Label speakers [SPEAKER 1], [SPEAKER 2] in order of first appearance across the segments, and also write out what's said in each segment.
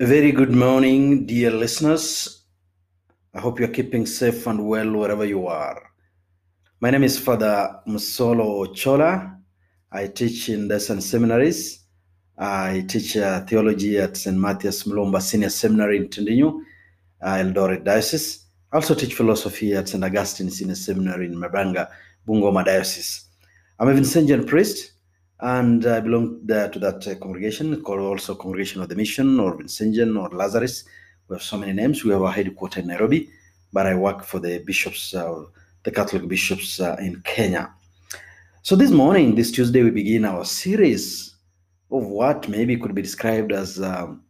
[SPEAKER 1] A very good morning, dear listeners. I hope you're keeping safe and well wherever you are. My name is Father Musolo Chola. I teach in St. Seminaries. I teach uh, theology at St. Matthias Mulumba Senior Seminary in Tindinyo, uh, Eldoret Diocese. I also teach philosophy at St. Augustine Senior Seminary in Mabanga, Bungoma Diocese. I'm a Vincentian priest and I belong there to that uh, congregation called also Congregation of the Mission or Vincentian or Lazarus. We have so many names. We have our headquarters in Nairobi, but I work for the bishops, uh, the Catholic bishops uh, in Kenya. So this morning, this Tuesday, we begin our series of what maybe could be described as um,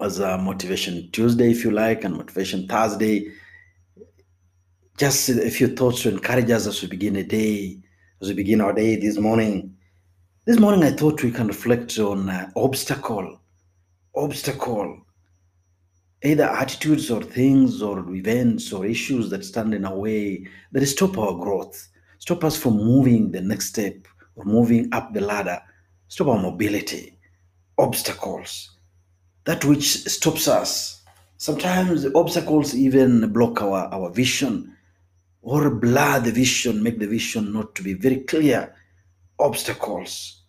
[SPEAKER 1] as a motivation Tuesday, if you like, and motivation Thursday. Just a few thoughts to encourage us as we begin a day, as we begin our day this morning. This morning, I thought we can reflect on uh, obstacle, obstacle, either attitudes or things or events or issues that stand in our way that stop our growth, stop us from moving the next step or moving up the ladder, stop our mobility, obstacles, that which stops us. Sometimes the obstacles even block our, our vision or blur the vision, make the vision not to be very clear. Obstacles.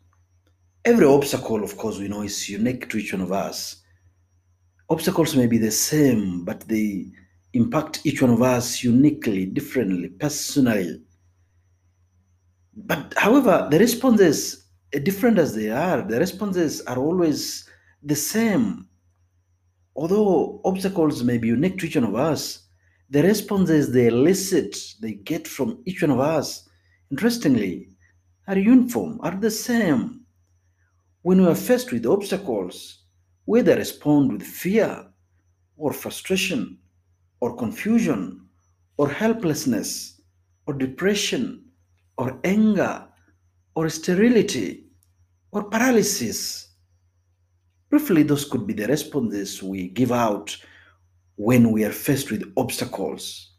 [SPEAKER 1] Every obstacle, of course, we know is unique to each one of us. Obstacles may be the same, but they impact each one of us uniquely, differently, personally. But however, the responses, different as they are, the responses are always the same. Although obstacles may be unique to each one of us, the responses they elicit, they get from each one of us, interestingly, are uniform, are the same. When we are faced with obstacles, we either respond with fear or frustration or confusion or helplessness or depression or anger or sterility or paralysis. Briefly, those could be the responses we give out when we are faced with obstacles.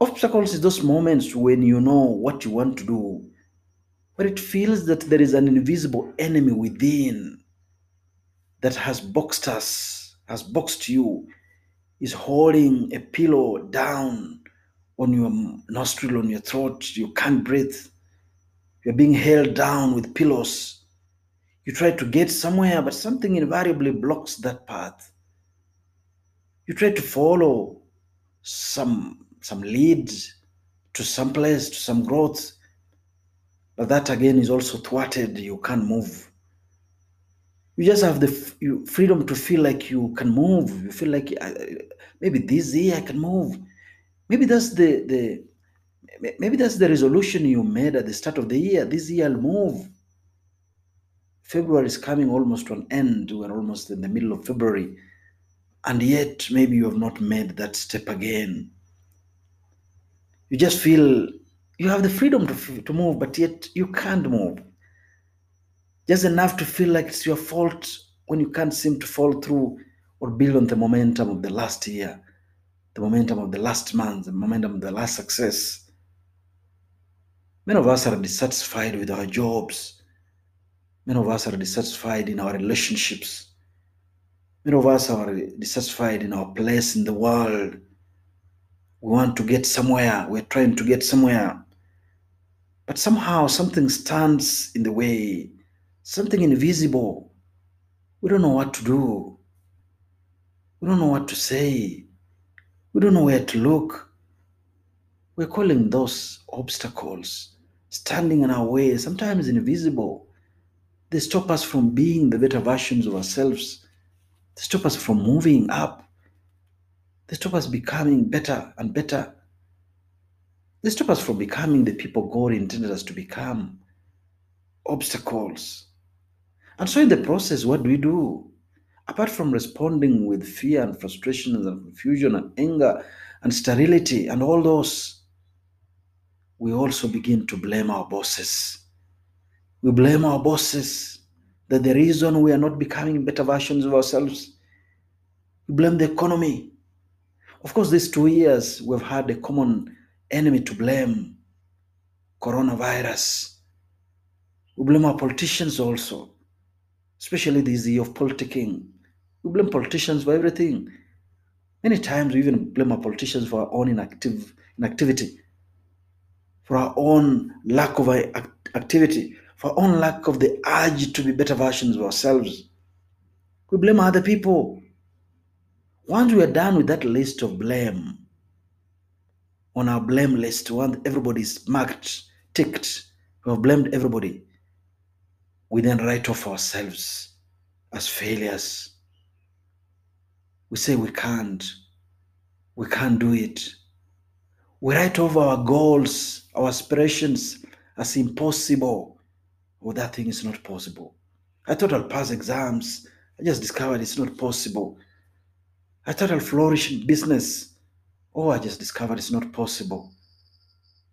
[SPEAKER 1] Obstacles is those moments when you know what you want to do, but it feels that there is an invisible enemy within that has boxed us, has boxed you, is holding a pillow down on your nostril, on your throat. You can't breathe. You're being held down with pillows. You try to get somewhere, but something invariably blocks that path. You try to follow some some lead to some place, to some growth, but that again is also thwarted. You can't move. You just have the f- you, freedom to feel like you can move. You feel like uh, maybe this year I can move. Maybe that's the the maybe that's the resolution you made at the start of the year. This year I'll move. February is coming almost to an end. We're almost in the middle of February, and yet maybe you have not made that step again. You just feel you have the freedom to, to move, but yet you can't move. Just enough to feel like it's your fault when you can't seem to fall through or build on the momentum of the last year, the momentum of the last month, the momentum of the last success. Many of us are dissatisfied with our jobs. Many of us are dissatisfied in our relationships. Many of us are dissatisfied in our place in the world. We want to get somewhere. We're trying to get somewhere. But somehow something stands in the way, something invisible. We don't know what to do. We don't know what to say. We don't know where to look. We're calling those obstacles standing in our way, sometimes invisible. They stop us from being the better versions of ourselves. They stop us from moving up. They stop us becoming better and better. They stop us from becoming the people God intended us to become. Obstacles. And so, in the process, what do we do? Apart from responding with fear and frustration and confusion and anger and sterility and all those, we also begin to blame our bosses. We blame our bosses that the reason we are not becoming better versions of ourselves. We blame the economy. Of course, these two years we've had a common enemy to blame coronavirus. We blame our politicians also, especially this year of politicking. We blame politicians for everything. Many times we even blame our politicians for our own inactive inactivity, for our own lack of activity, for our own lack of the urge to be better versions of ourselves. We blame other people. Once we are done with that list of blame, on our blame list, once everybody's marked, ticked, we have blamed everybody, we then write off ourselves as failures. We say we can't, we can't do it. We write off our goals, our aspirations as impossible. Well, that thing is not possible. I thought I'll pass exams. I just discovered it's not possible. I thought I'll flourish in business. Oh, I just discovered it's not possible.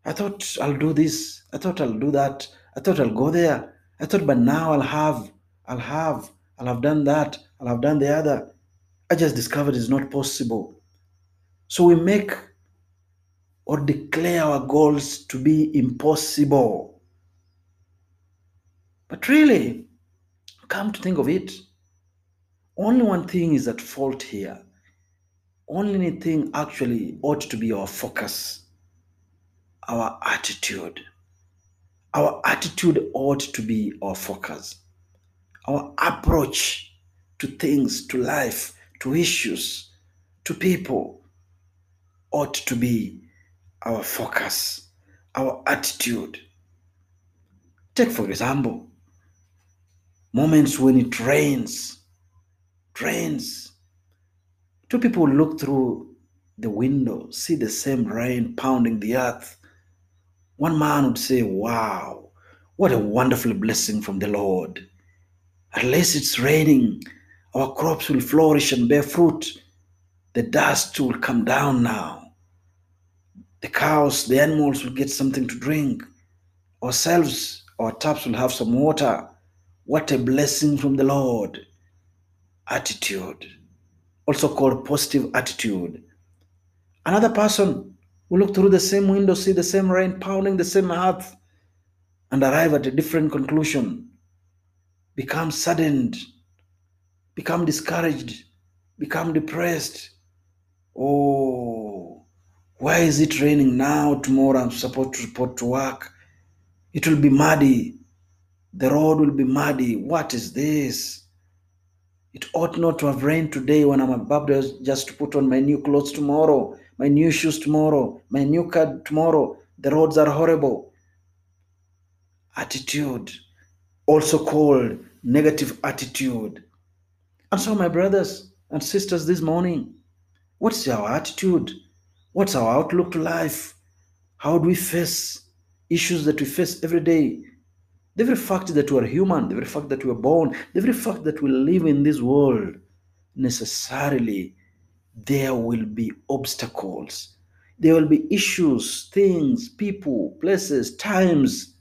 [SPEAKER 1] I thought I'll do this. I thought I'll do that. I thought I'll go there. I thought, but now I'll have, I'll have, I'll have done that. I'll have done the other. I just discovered it's not possible. So we make or declare our goals to be impossible. But really, come to think of it, only one thing is at fault here. Only thing actually ought to be our focus, our attitude. Our attitude ought to be our focus. Our approach to things, to life, to issues, to people ought to be our focus, our attitude. Take, for example, moments when it rains. Rains. Two people look through the window, see the same rain pounding the earth. One man would say, Wow, what a wonderful blessing from the Lord. At least it's raining. Our crops will flourish and bear fruit. The dust will come down now. The cows, the animals will get something to drink. Ourselves, our taps will have some water. What a blessing from the Lord. Attitude, also called positive attitude. Another person will look through the same window, see the same rain pounding the same earth, and arrive at a different conclusion. Become saddened, become discouraged, become depressed. Oh, why is it raining now? Tomorrow I'm supposed to report to work. It will be muddy. The road will be muddy. What is this? It ought not to have rained today when I'm about just to put on my new clothes tomorrow, my new shoes tomorrow, my new car tomorrow. The roads are horrible. Attitude, also called negative attitude. And so, my brothers and sisters, this morning, what's our attitude? What's our outlook to life? How do we face issues that we face every day? The very fact that we are human, the very fact that we are born, the very fact that we live in this world, necessarily there will be obstacles. There will be issues, things, people, places, times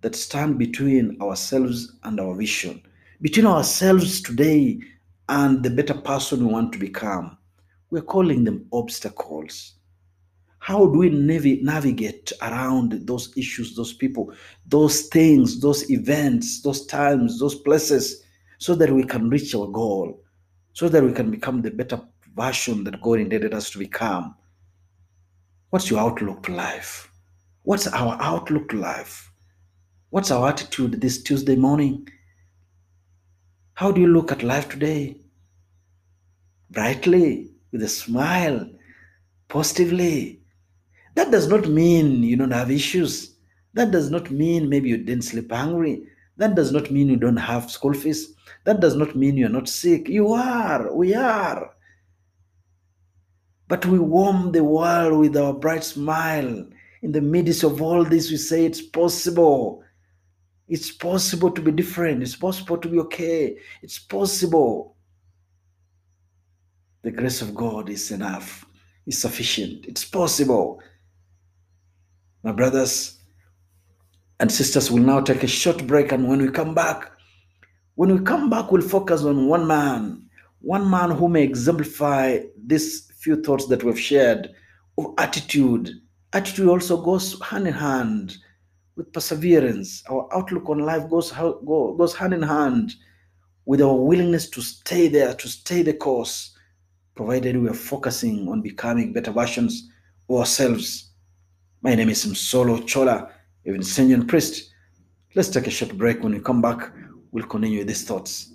[SPEAKER 1] that stand between ourselves and our vision, between ourselves today and the better person we want to become. We're calling them obstacles. How do we nav- navigate around those issues, those people, those things, those events, those times, those places, so that we can reach our goal, so that we can become the better version that God intended us to become? What's your outlook to life? What's our outlook to life? What's our attitude this Tuesday morning? How do you look at life today? Brightly, with a smile, positively, that does not mean you don't have issues. That does not mean maybe you didn't sleep hungry. That does not mean you don't have school fees. That does not mean you're not sick. You are. We are. But we warm the world with our bright smile. In the midst of all this, we say it's possible. It's possible to be different. It's possible to be okay. It's possible. The grace of God is enough, it's sufficient. It's possible. My brothers and sisters will now take a short break, and when we come back, when we come back, we'll focus on one man, one man who may exemplify these few thoughts that we've shared of attitude. Attitude also goes hand in hand with perseverance. Our outlook on life goes, goes hand in hand with our willingness to stay there, to stay the course, provided we are focusing on becoming better versions of ourselves. My name is Msolo Chola, a Vincentian priest. Let's take a short break. When we come back, we'll continue these thoughts.